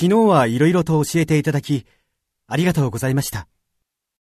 昨日はいろいろと教えていただき、ありがとうございました。